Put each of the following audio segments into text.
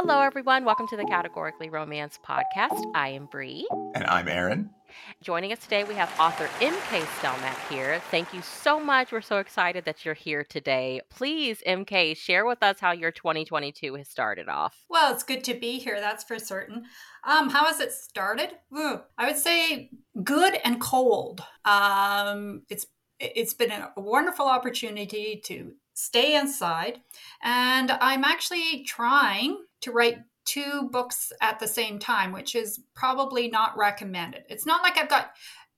Hello, everyone. Welcome to the Categorically Romance podcast. I am Bree. And I'm Aaron. Joining us today, we have author MK Stelmack here. Thank you so much. We're so excited that you're here today. Please, MK, share with us how your 2022 has started off. Well, it's good to be here, that's for certain. Um, how has it started? Ooh, I would say good and cold. Um, it's it's been a wonderful opportunity to stay inside, and I'm actually trying to write two books at the same time, which is probably not recommended. It's not like I've got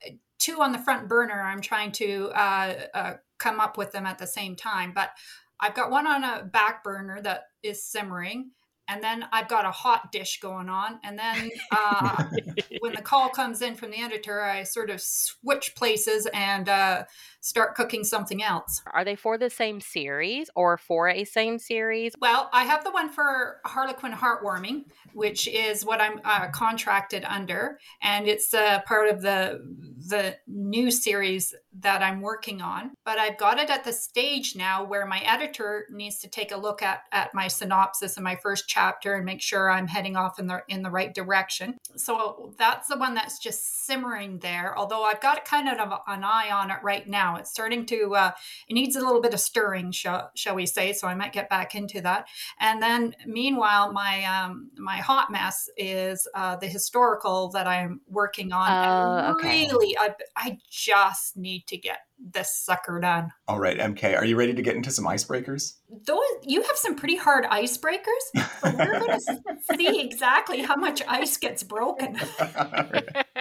uh, two on the front burner. I'm trying to uh, uh, come up with them at the same time, but I've got one on a back burner that is simmering and then I've got a hot dish going on. And then uh, when the call comes in from the editor, I sort of switch places and uh, start cooking something else. Are they for the same series or for a same series? Well, I have the one for Harlequin Heartwarming, which is what I'm uh, contracted under, and it's uh, part of the the new series that I'm working on. But I've got it at the stage now where my editor needs to take a look at at my synopsis and my first chapter and make sure I'm heading off in the in the right direction. So that's the one that's just simmering there. Although I've got kind of an eye on it right now. It's starting to uh, it needs a little bit of stirring, shall, shall we say? So I might get back into that. And then meanwhile, my um, my hot mess is uh, the historical that I'm working on. Uh, okay. Really, I, I just need to get this sucker done. All right, MK, are you ready to get into some icebreakers? Those you have some pretty hard icebreakers. we're going to see exactly how much ice gets broken.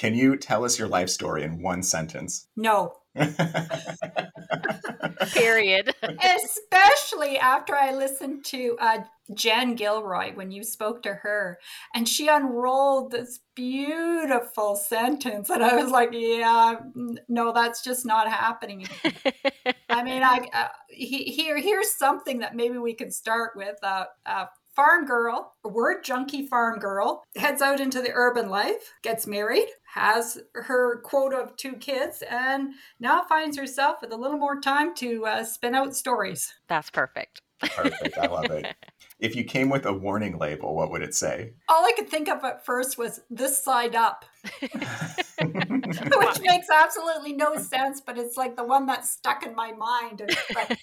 Can you tell us your life story in one sentence? No. Period. Especially after I listened to uh, Jen Gilroy when you spoke to her, and she unrolled this beautiful sentence, and I was like, "Yeah, no, that's just not happening." I mean, I uh, he, here here's something that maybe we can start with. Uh, uh, farm girl, a word junkie farm girl, heads out into the urban life, gets married, has her quota of two kids, and now finds herself with a little more time to uh, spin out stories. That's perfect. Perfect. I love it. If you came with a warning label, what would it say? All I could think of at first was this side up, which makes absolutely no sense, but it's like the one that stuck in my mind. But,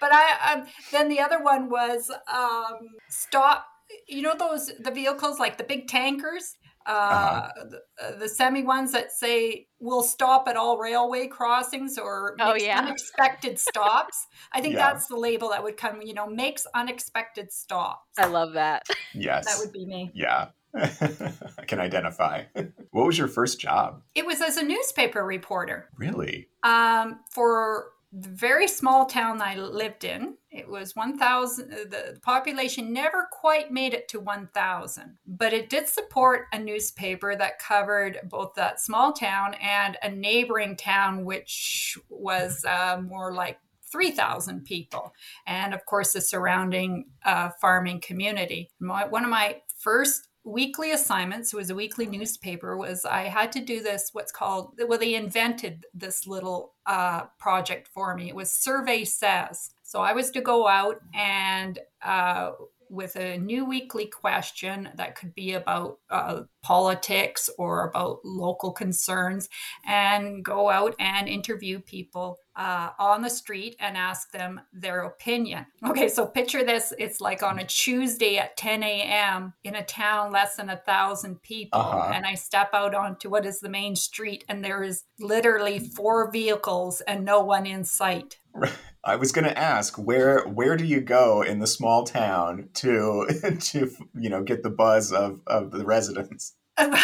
but I um, then the other one was um, stop. You know those the vehicles like the big tankers uh-huh. uh, the, the, semi ones that say will stop at all railway crossings or oh, yeah. unexpected stops. I think yeah. that's the label that would come, you know, makes unexpected stops. I love that. Yes. That would be me. Yeah. I can identify. what was your first job? It was as a newspaper reporter. Really? Um, for the very small town I lived in, it was 1,000, uh, the population never quite made it to 1,000, but it did support a newspaper that covered both that small town and a neighboring town, which was uh, more like 3,000 people. And of course, the surrounding uh, farming community. My, one of my first weekly assignments. It was a weekly newspaper was i had to do this what's called well they invented this little uh, project for me. It was survey says. So i was to go out and uh, with a new weekly question that could be about uh, politics or about local concerns and go out and interview people uh, on the street and ask them their opinion. Okay, so picture this it's like on a Tuesday at 10 a.m. in a town less than a thousand people. Uh-huh. And I step out onto what is the main street, and there is literally four vehicles and no one in sight. I was going to ask where where do you go in the small town to to you know get the buzz of of the residents? it,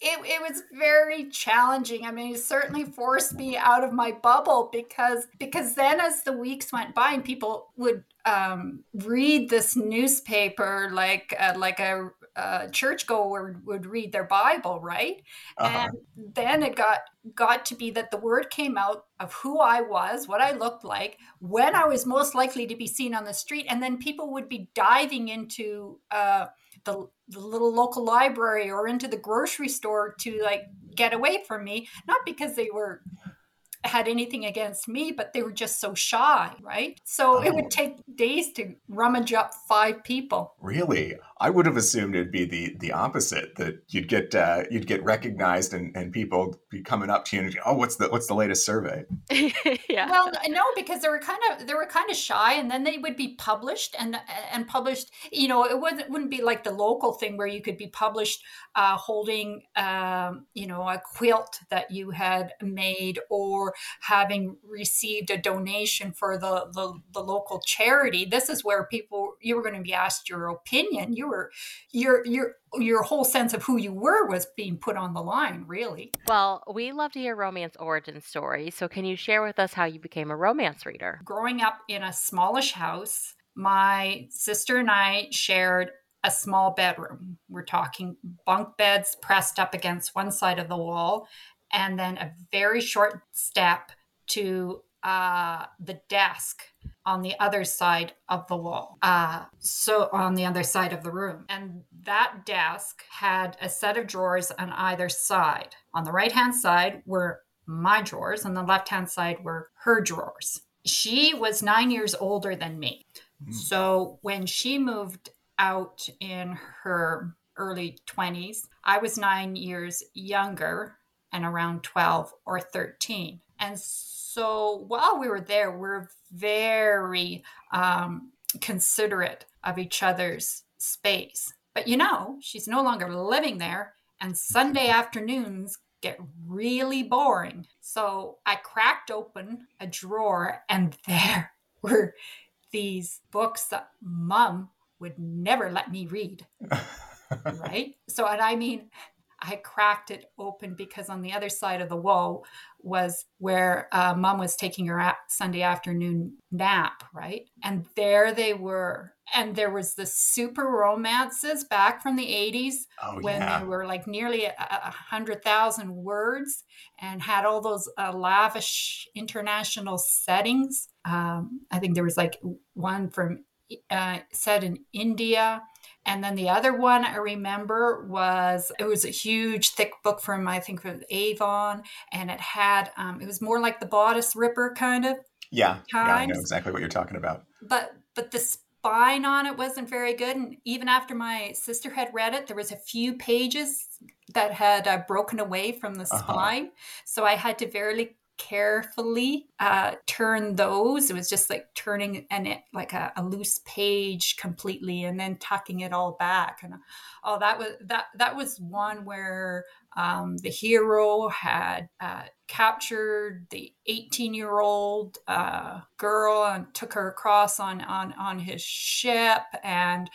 it was very challenging. I mean, it certainly forced me out of my bubble because because then as the weeks went by and people would um, read this newspaper like uh, like a, a churchgoer would read their Bible, right? Uh-huh. And then it got got to be that the word came out of who I was, what I looked like, when I was most likely to be seen on the street, and then people would be diving into. Uh, the, the little local library or into the grocery store to like get away from me not because they were had anything against me, but they were just so shy, right? So oh. it would oh. take days to rummage up five people. Really? I would have assumed it'd be the the opposite that you'd get uh, you'd get recognized and, and people be coming up to you and oh what's the what's the latest survey? yeah. Well, no, because they were kind of they were kind of shy, and then they would be published and and published. You know, it wouldn't wouldn't be like the local thing where you could be published uh, holding um, you know a quilt that you had made or having received a donation for the the, the local charity. This is where people you were going to be asked your opinion. You were your your your whole sense of who you were was being put on the line, really. Well, we love to hear romance origin stories. So, can you share with us how you became a romance reader? Growing up in a smallish house, my sister and I shared a small bedroom. We're talking bunk beds pressed up against one side of the wall, and then a very short step to uh, the desk on the other side of the wall. Uh, so on the other side of the room. And that desk had a set of drawers on either side. On the right hand side were my drawers, and the left hand side were her drawers. She was nine years older than me. Mm. So when she moved out in her early 20s, I was nine years younger and around 12 or 13. And so while we were there, we we're very um, considerate of each other's space. But you know, she's no longer living there, and Sunday afternoons get really boring. So I cracked open a drawer, and there were these books that mom would never let me read. right? So, and I mean, I cracked it open because on the other side of the wall was where uh, mom was taking her Sunday afternoon nap, right? And there they were. And there was the super romances back from the 80s oh, when yeah. they were like nearly a, a hundred thousand words and had all those uh, lavish international settings. Um, I think there was like one from uh, set in India and then the other one I remember was it was a huge, thick book from I think from Avon, and it had um, it was more like the bodice ripper kind of. Yeah, times. yeah, I know exactly what you're talking about. But but the spine on it wasn't very good, and even after my sister had read it, there was a few pages that had uh, broken away from the uh-huh. spine, so I had to very carefully uh, turn those. It was just like turning and it like a, a, loose page completely and then tucking it all back. And oh, that was that that was one where um, the hero had uh, captured the 18 year old uh, girl and took her across on on on his ship. And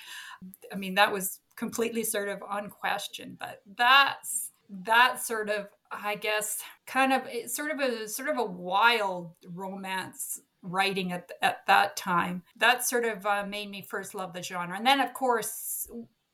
I mean that was completely sort of unquestioned, but that's that sort of I guess, kind of sort of a sort of a wild romance writing at, at that time. That sort of uh, made me first love the genre. And then, of course,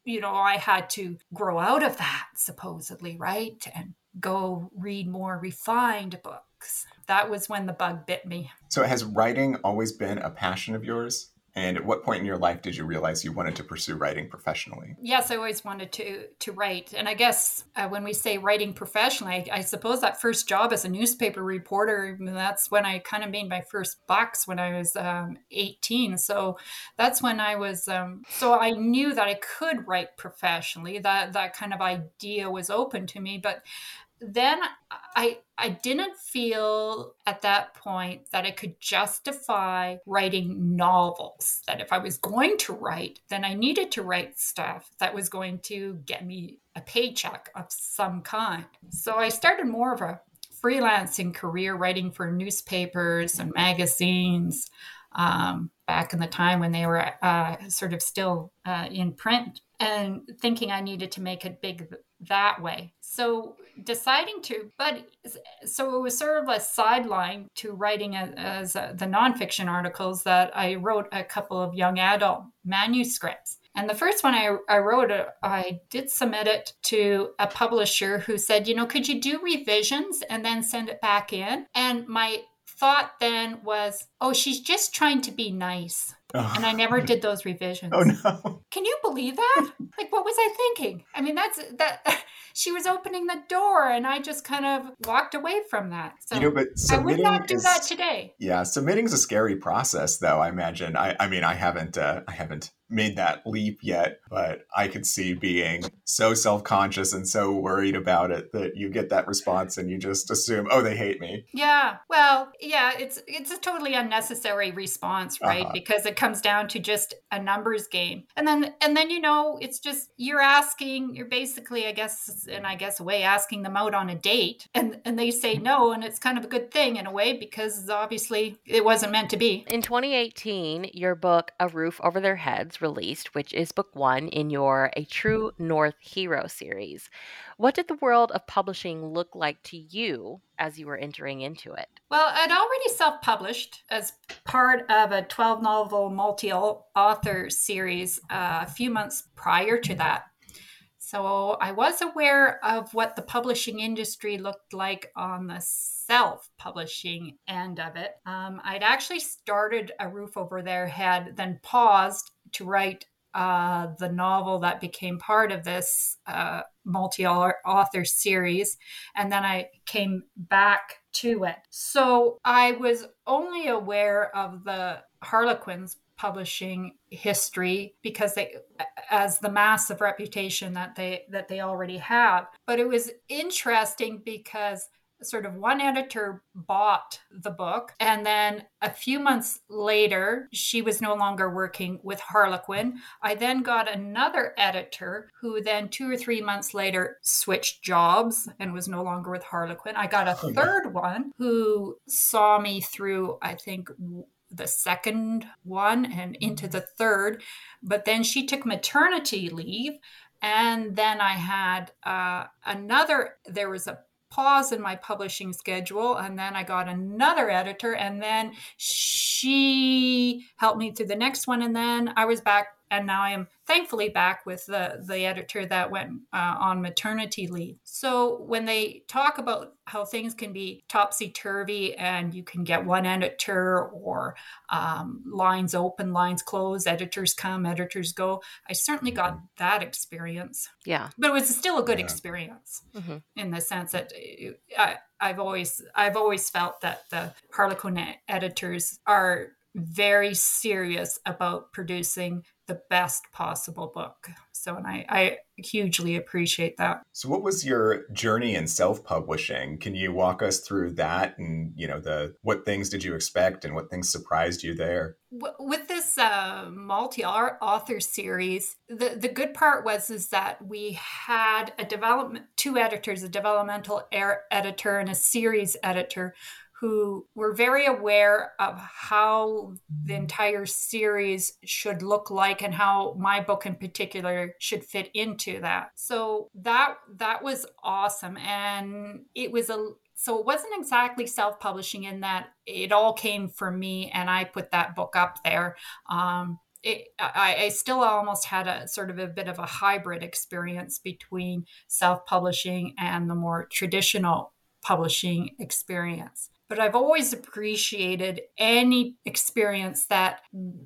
you know, I had to grow out of that, supposedly, right? And go read more refined books. That was when the bug bit me. So, has writing always been a passion of yours? And at what point in your life did you realize you wanted to pursue writing professionally? Yes, I always wanted to to write. And I guess uh, when we say writing professionally, I, I, suppose that first job as a newspaper reporter, that's when I kind of made my first bucks when I was um, 18. So that's when I was, um, so I knew that I could write professionally. That that kind of idea was open to me. But then I I didn't feel at that point that I could justify writing novels. That if I was going to write, then I needed to write stuff that was going to get me a paycheck of some kind. So I started more of a freelancing career writing for newspapers and magazines um, back in the time when they were uh, sort of still uh, in print and thinking I needed to make it big that way. So deciding to, but so it was sort of a sideline to writing as, as uh, the nonfiction articles that I wrote a couple of young adult manuscripts. And the first one I, I wrote, uh, I did submit it to a publisher who said, you know, could you do revisions and then send it back in? And my thought then was, oh, she's just trying to be nice. Oh. And I never did those revisions. Oh no. Can you believe that? like what was I thinking? I mean, that's that she was opening the door, and I just kind of walked away from that. So you know, but I would submitting not do is that today. yeah, submitting's a scary process, though. I imagine. I, I mean, I haven't, uh, I haven't made that leap yet, but I could see being so self conscious and so worried about it that you get that response and you just assume, oh, they hate me. Yeah. Well, yeah, it's it's a totally unnecessary response, right? Uh-huh. Because it comes down to just a numbers game. And then and then you know, it's just you're asking, you're basically, I guess, and I guess a way asking them out on a date. And and they say no, and it's kind of a good thing in a way because obviously it wasn't meant to be. In 2018, your book, A Roof Over Their Heads, released, which is book one in your A True North Hero series. What did the world of publishing look like to you as you were entering into it? Well, I'd already self published as part of a 12 novel multi author series uh, a few months prior to that. So I was aware of what the publishing industry looked like on the self publishing end of it. Um, I'd actually started A Roof Over Their Head, then paused to write uh, the novel that became part of this uh, multi author series. And then I came back to it. So I was only aware of the Harlequins publishing history because they as the massive reputation that they that they already have but it was interesting because sort of one editor bought the book and then a few months later she was no longer working with harlequin. I then got another editor who then two or three months later switched jobs and was no longer with harlequin. I got a third one who saw me through i think the second one and into the third but then she took maternity leave and then i had uh, another there was a pause in my publishing schedule and then i got another editor and then she helped me through the next one and then i was back and now i am thankfully back with the the editor that went uh, on maternity leave so when they talk about how things can be topsy-turvy and you can get one editor or um, lines open lines close editors come editors go i certainly got that experience Yeah. but it was still a good Yeah. experience Mhm. in the sense that uh, I, I've always I've always felt that the Harlequin editors are very serious about producing the best possible book. So, and I, I hugely appreciate that. So, what was your journey in self-publishing? Can you walk us through that, and you know, the what things did you expect, and what things surprised you there? With this uh, multi-author series, the the good part was is that we had a development two editors, a developmental editor and a series editor, who were very aware of how the entire series should look like and how my book in particular should fit into that. So that that was awesome and it was a so it wasn't exactly self-publishing in that it all came from me and I put that book up there. Um, it, I, I still almost had a sort of a bit of a hybrid experience between self-publishing and the more traditional publishing experience but I've always appreciated any experience that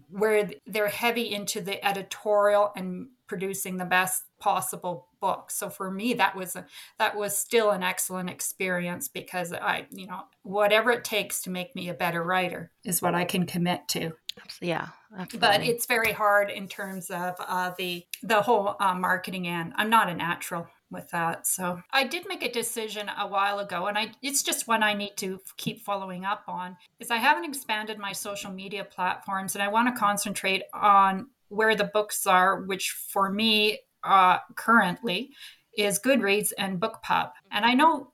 where they're heavy into the editorial and producing the best possible book. So for me that was a, that was still an excellent experience because I, you know, whatever it takes to make me a better writer is what I can commit to. Yeah. Absolutely. But it's very hard in terms of uh, the the whole uh, marketing end. I'm not a natural with that. So I did make a decision a while ago, and I it's just one I need to keep following up on. Is I haven't expanded my social media platforms, and I want to concentrate on where the books are, which for me uh, currently is Goodreads and BookBub. And I know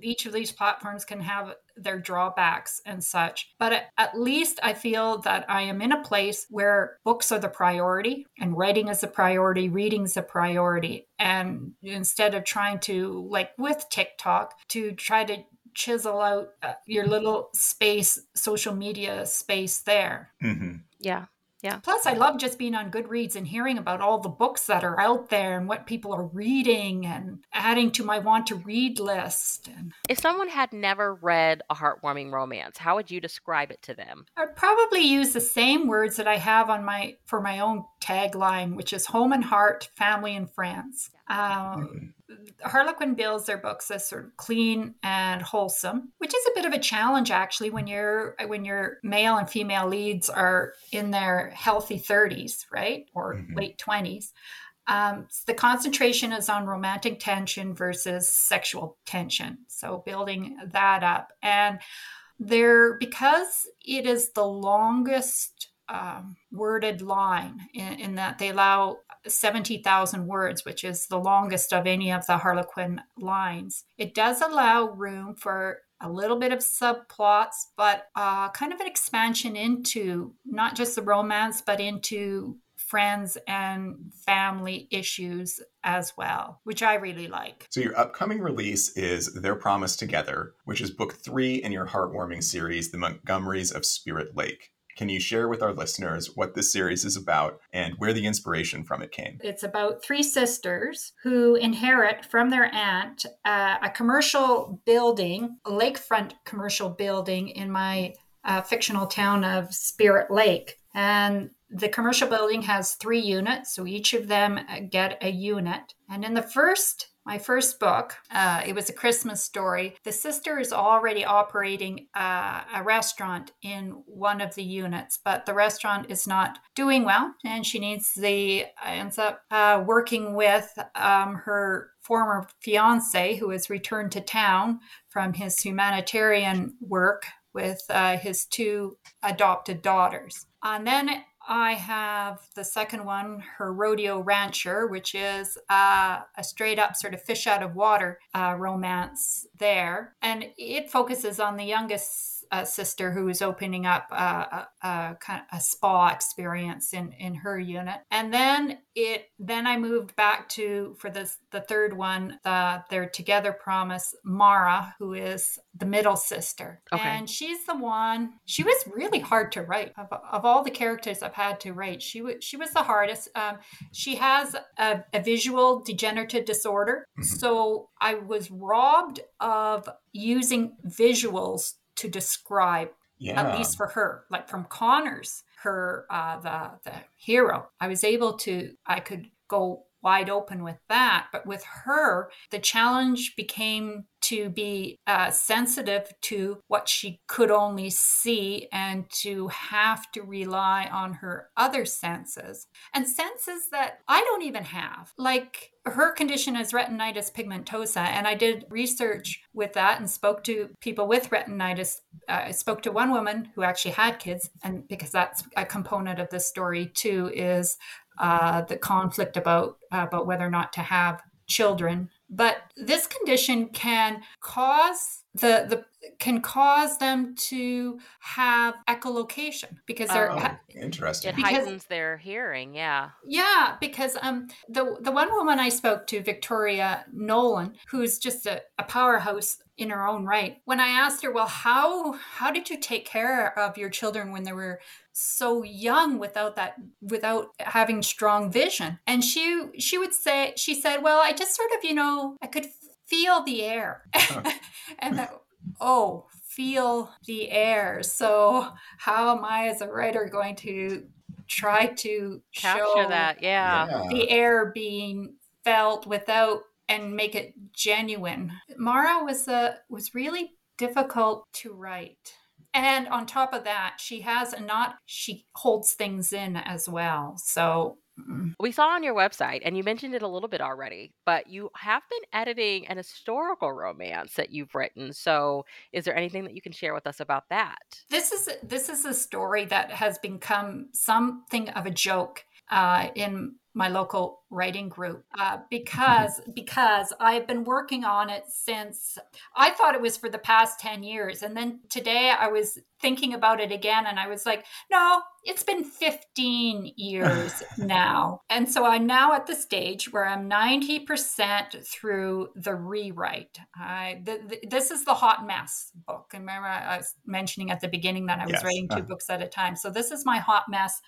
each of these platforms can have their drawbacks and such, but at least I feel that I am in a place where books are the priority and writing is a priority, reading is a priority. And instead of trying to, like with TikTok, to try to chisel out uh, your little space, social media space there. Mm-hmm. yeah. Plus, I love just being on Goodreads and hearing about all the books that are out there and what people are reading and adding to my want to read list. And If someone had never read a heartwarming romance, how would you describe it to them? I'd probably use the same words that I have on my for my own tagline, which is home and heart, family and friends. Um, Harlequin builds their books as sort of clean and wholesome, which is a bit of a challenge actually when you're when your male and female leads are in their healthy 30s, right, or mm-hmm. late 20s. Um, the concentration is on romantic tension versus sexual tension. So building that up. And there, because it is the longest um, worded line in, in, that they allow 70,000 words, which is the longest of any of the Harlequin lines, it does allow room for a little bit of subplots, but uh, kind of an expansion into not just the romance, but into friends and family issues as well, which I really like. So, your upcoming release is Their Promise Together, which is book three in your heartwarming series, The Montgomerys of Spirit Lake. Can you share with our listeners what this series is about and where the inspiration from it came? It's about three sisters who inherit from their aunt uh, a commercial building, a lakefront commercial building in my uh, fictional town of Spirit Lake. And the commercial building has three units, so each of them uh, get a unit. And in the first my first book, uh, it was a Christmas story. The sister is already operating uh, a restaurant in one of the units, but the restaurant is not doing well, and she needs the ends up uh, working with um, her former fiance, who has returned to town from his humanitarian work with uh, his two adopted daughters. And then I have the second one, her Rodeo Rancher, which is uh, a straight up sort of fish out of water uh, romance there. And it focuses on the youngest uh, sister who was opening up a, a, a, kind of a spa experience in, in her unit. And then it then I moved back to for this the third one, the their together promise, Mara, who is the middle sister. Okay. And she's the one she was really hard to write. Of, of all the characters I've had to write, she was she was the hardest. Um, she has a, a visual degenerative disorder. Mm-hmm. So I was robbed of using visuals to describe yeah. at least for her like from connors her uh the the hero i was able to i could go wide open with that but with her the challenge became to be uh, sensitive to what she could only see and to have to rely on her other senses and senses that I don't even have. Like her condition is retinitis pigmentosa, and I did research with that and spoke to people with retinitis. Uh, I spoke to one woman who actually had kids, and because that's a component of this story too, is uh, the conflict about uh, about whether or not to have children but this condition can cause the the can cause them to have echolocation because they're oh, interesting. It because, heightens their hearing. Yeah. Yeah, because um the the one woman I spoke to, Victoria Nolan, who's just a, a powerhouse in her own right. When I asked her, well, how how did you take care of your children when they were so young without that without having strong vision? And she she would say she said, well, I just sort of you know I could feel the air, and that oh, feel the air. So, how am I as a writer going to try to capture show that? Yeah. The air being felt without and make it genuine. Mara was a was really difficult to write. And on top of that, she has a not she holds things in as well. So mm. we saw on your website, and you mentioned it a little bit already, but you have been editing an historical romance that you've written. So, is there anything that you can share with us about that? This is this is a story that has become something of a joke uh, in my local writing group uh, because because I've been working on it since I thought it was for the past 10 years and then today I was thinking about it again and I was like no it's been 15 years now and so I'm now at the stage where I'm 90% through the rewrite I the, the, this is the hot mess book and remember I was mentioning at the beginning that I was yes. writing two uh. books at a time so this is my hot mess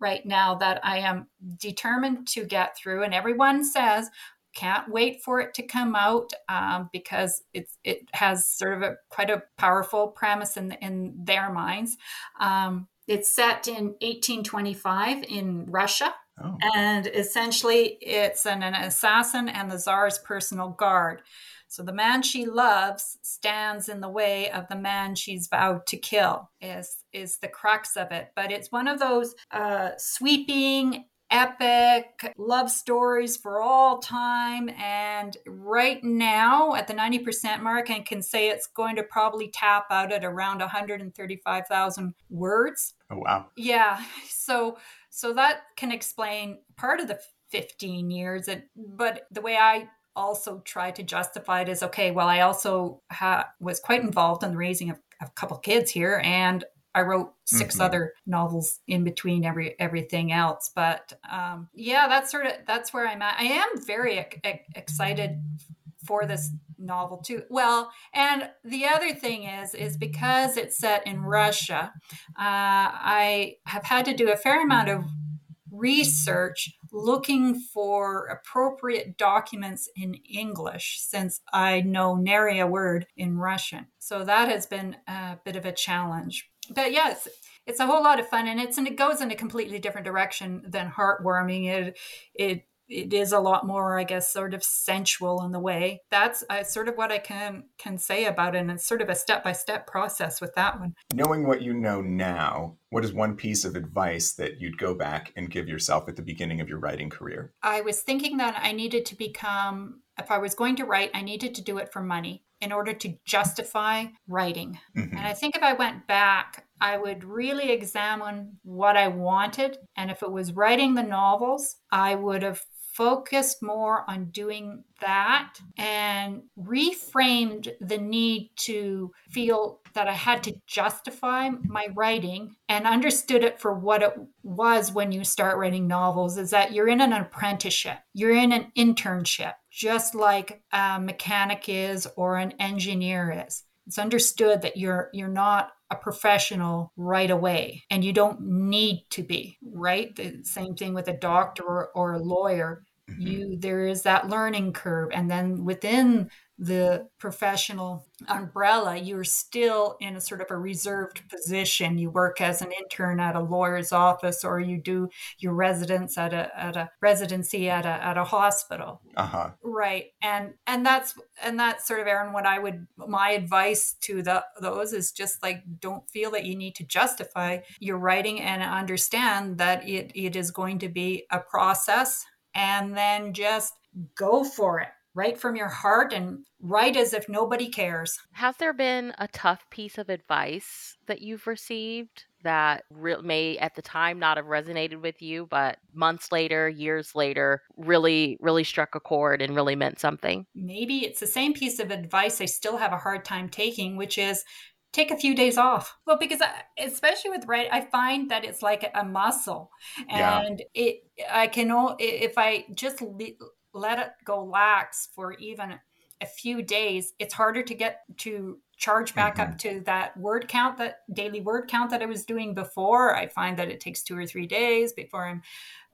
right now that I am determined to get through. And everyone says, can't wait for it to come out um, because it's it has sort of a quite a powerful premise in in their minds. Um, it's set in 1825 in Russia. Oh. And essentially, it's an, an assassin and the czar's personal guard. So the man she loves stands in the way of the man she's vowed to kill. Is is the crux of it. But it's one of those uh, sweeping epic love stories for all time. And right now, at the 90% mark, I can say it's going to probably tap out at around 135,000 words. Oh, wow. Yeah. So, so that can explain part of the 15 years. But the way I also try to justify it as okay, well, I also ha- was quite involved in the raising of a couple kids here and I wrote 6 mm-hmm. other novels in between every everything else. But um, yeah, that's sort of that's where I'm at. I am very excited for this novel too. Well, and the other thing is, is because it's set in Russia, uh, I have had to do a fair amount of research looking for appropriate documents in English since I know nary a word in Russian. So that has been a bit of a challenge. But yes, it's a whole lot of fun and it's and it goes in a completely different direction than heartwarming. It it it is a lot more i guess sort of sensual in the way that's uh, sort of what i can can say about it and it's sort of a step-by-step process with that one knowing what you know now what is one piece of advice that you'd go back and give yourself at the beginning of your writing career i was thinking that i needed to become if i was going to write i needed to do it for money in order to justify writing mm-hmm. and i think if i went back I would really examine what I wanted. And if it was writing the novels, I would have focused more on doing that and reframed the need to feel that I had to justify my writing and understood it for what it was when you start writing novels is that you're in an apprenticeship, you're in an internship, just like a mechanic is or an engineer is. It's understood that you're you're not a professional right away and you don't need to be right the same thing with a doctor or, or a lawyer Mm-hmm. you there is that learning curve and then within the professional umbrella, you're still in a sort of a reserved position. You work as an intern at a lawyer's office, or you do your residence at a at a residency at a at a hospital. Uh-huh. Right, and and that's and that's sort of Aaron. What I would my advice to the those is just like don't feel that you need to justify your writing and understand that it it is going to be a process and then just go for it. Write from your heart and write as if nobody cares. Has there been a tough piece of advice that you've received that re- may at the time not have resonated with you, but months later, years later, really, really struck a chord and really meant something? Maybe it's the same piece of advice I still have a hard time taking, which is take a few days off. Well, because I, especially with writing, I find that it's like a muscle, and yeah. it I can if I just let it go lax for even a few days, it's harder to get to charge back mm-hmm. up to that word count that daily word count that I was doing before. I find that it takes two or three days before I'm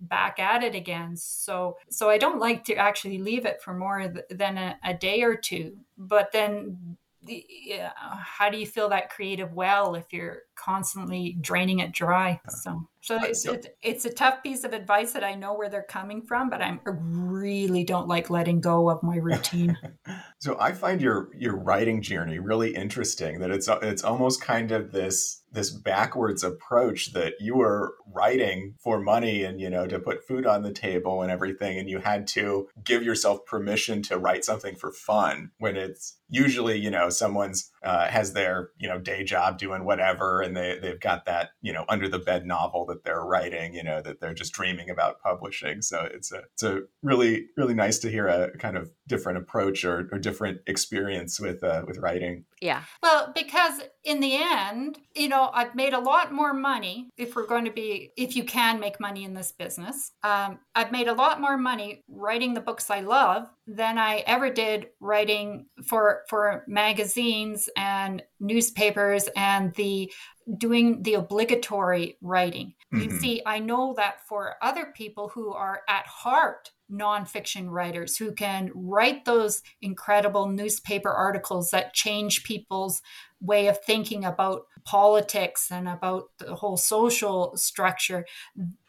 back at it again. So so I don't like to actually leave it for more than a, a day or two. But then yeah, how do you fill that creative well if you're constantly draining it dry? So, so it's, it's, it's a tough piece of advice that I know where they're coming from, but I'm, I really don't like letting go of my routine. so I find your your writing journey really interesting. That it's it's almost kind of this this backwards approach that you were writing for money and you know to put food on the table and everything and you had to give yourself permission to write something for fun when it's usually you know someone's uh, has their you know day job doing whatever and they they've got that you know under the bed novel that they're writing you know that they're just dreaming about publishing. So it's a it's a really really nice to hear a kind of different approach or, or different experience with uh, with writing yeah well because in the end you know i've made a lot more money if we're going to be if you can make money in this business um, i've made a lot more money writing the books i love than i ever did writing for for magazines and newspapers and the doing the obligatory writing. Mm-hmm. You see, I know that for other people who are at heart nonfiction writers who can write those incredible newspaper articles that change people's way of thinking about politics and about the whole social structure.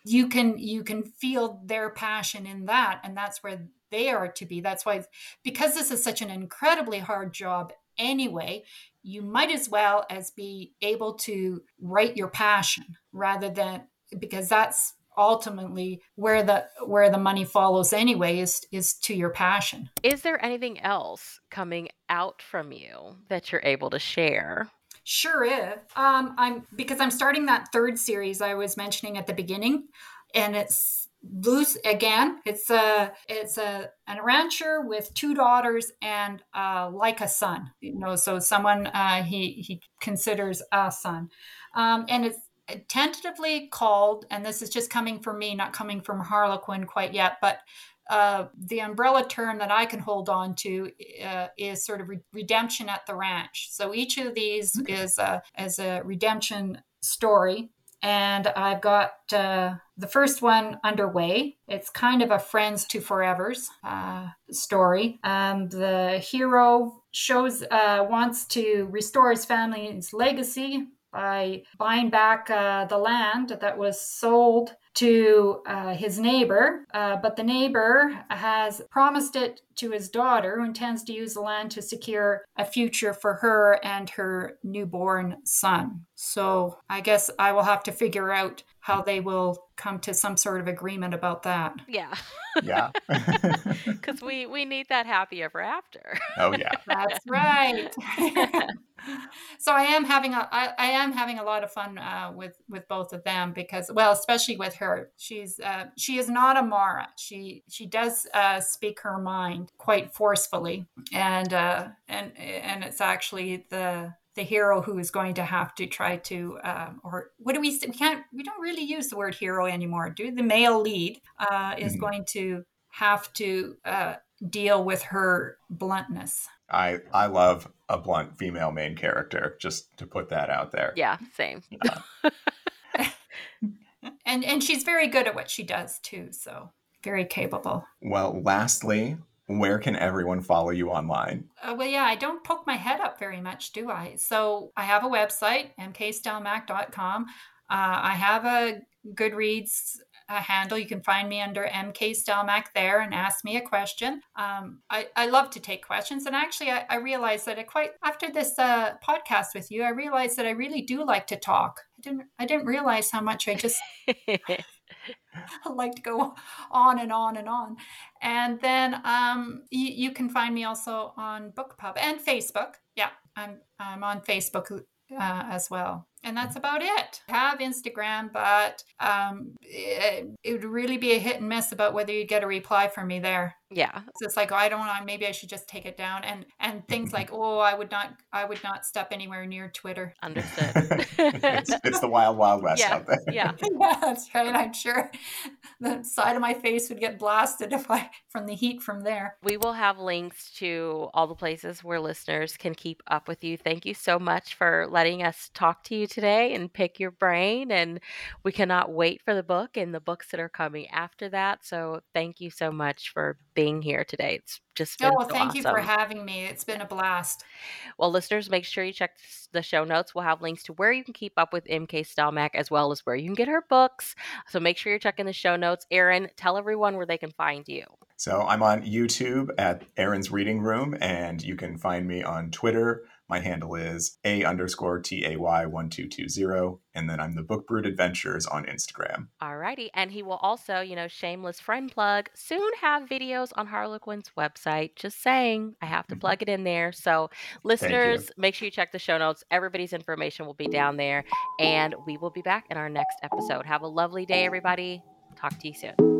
You can you can feel their passion in that and that's where they are to be. That's why because this is such an incredibly hard job anyway you might as well as be able to write your passion rather than because that's ultimately where the where the money follows anyway is is to your passion. Is there anything else coming out from you that you're able to share? Sure is um i'm because i'm starting that third series i was mentioning at the beginning and it's loose again. It's a it's a an rancher with two daughters and uh like a son you know so someone uh he he considers a son. Um and it's tentatively called, and this is just coming from me, not coming from Harlequin quite yet, but uh, the umbrella term that I can hold on to uh, is sort of re- redemption at the ranch. So each of these is a, is a redemption story. And I've got uh, the first one underway. It's kind of a friends to forevers uh, story. Um, the hero shows uh, wants to restore his family's legacy by buying back uh, the land that was sold to uh, his neighbor, uh, but the neighbor has promised it to his daughter, who intends to use the land to secure a future for her and her newborn son. So I guess I will have to figure out how they will come to some sort of agreement about that. Yeah. Yeah. Because we we need that happy ever after. oh yeah. That's right. so I am having a I, I am having a lot of fun uh, with with both of them because well especially with her. She's uh, she is not a Mara. She she does uh, speak her mind quite forcefully and uh, and and it's actually the the hero who is going to have to try to um, or what do we we can't we don't really use the word hero anymore do the male lead uh, is mm-hmm. going to have to uh, deal with her bluntness i i love a blunt female main character just to put that out there yeah same and and she's very good at what she does too so very capable well lastly where can everyone follow you online? Uh, well, yeah, I don't poke my head up very much, do I? So I have a website, mkstelmack.com. Uh, I have a Goodreads handle. You can find me under MK Stelmack there and ask me a question. Um, I, I love to take questions. And actually, I, I realized that I quite, after this uh, podcast with you, I realized that I really do like to talk. I didn't, I didn't realize how much I just I like to go on and on and on. And then um, you, you can find me also on BookBub and Facebook. Yeah, I'm I'm on Facebook uh, as well and that's about it. I have Instagram, but um, it, it, would really be a hit and miss about whether you'd get a reply from me there. Yeah, so it's like oh, I don't know. Maybe I should just take it down, and and things like oh, I would not, I would not step anywhere near Twitter. Understood. it's, it's, the wild, wild west yeah, out there. Yeah, yeah, that's right. I'm sure the side of my face would get blasted if I from the heat from there. We will have links to all the places where listeners can keep up with you. Thank you so much for letting us talk to you today and pick your brain. And we cannot wait for the book and the books that are coming after that. So thank you so much for being here today. It's just oh, been oh, well, so thank awesome. you for having me. It's been a blast. Well, listeners, make sure you check the show notes. We'll have links to where you can keep up with MK Stelmack as well as where you can get her books. So make sure you're checking the show notes. Aaron, tell everyone where they can find you. So I'm on YouTube at Aaron's Reading Room, and you can find me on Twitter my handle is a underscore T A Y 1220. And then I'm the Book Brood Adventures on Instagram. Alrighty. And he will also, you know, shameless friend plug, soon have videos on Harlequin's website. Just saying, I have to mm-hmm. plug it in there. So, listeners, make sure you check the show notes. Everybody's information will be down there. And we will be back in our next episode. Have a lovely day, everybody. Talk to you soon.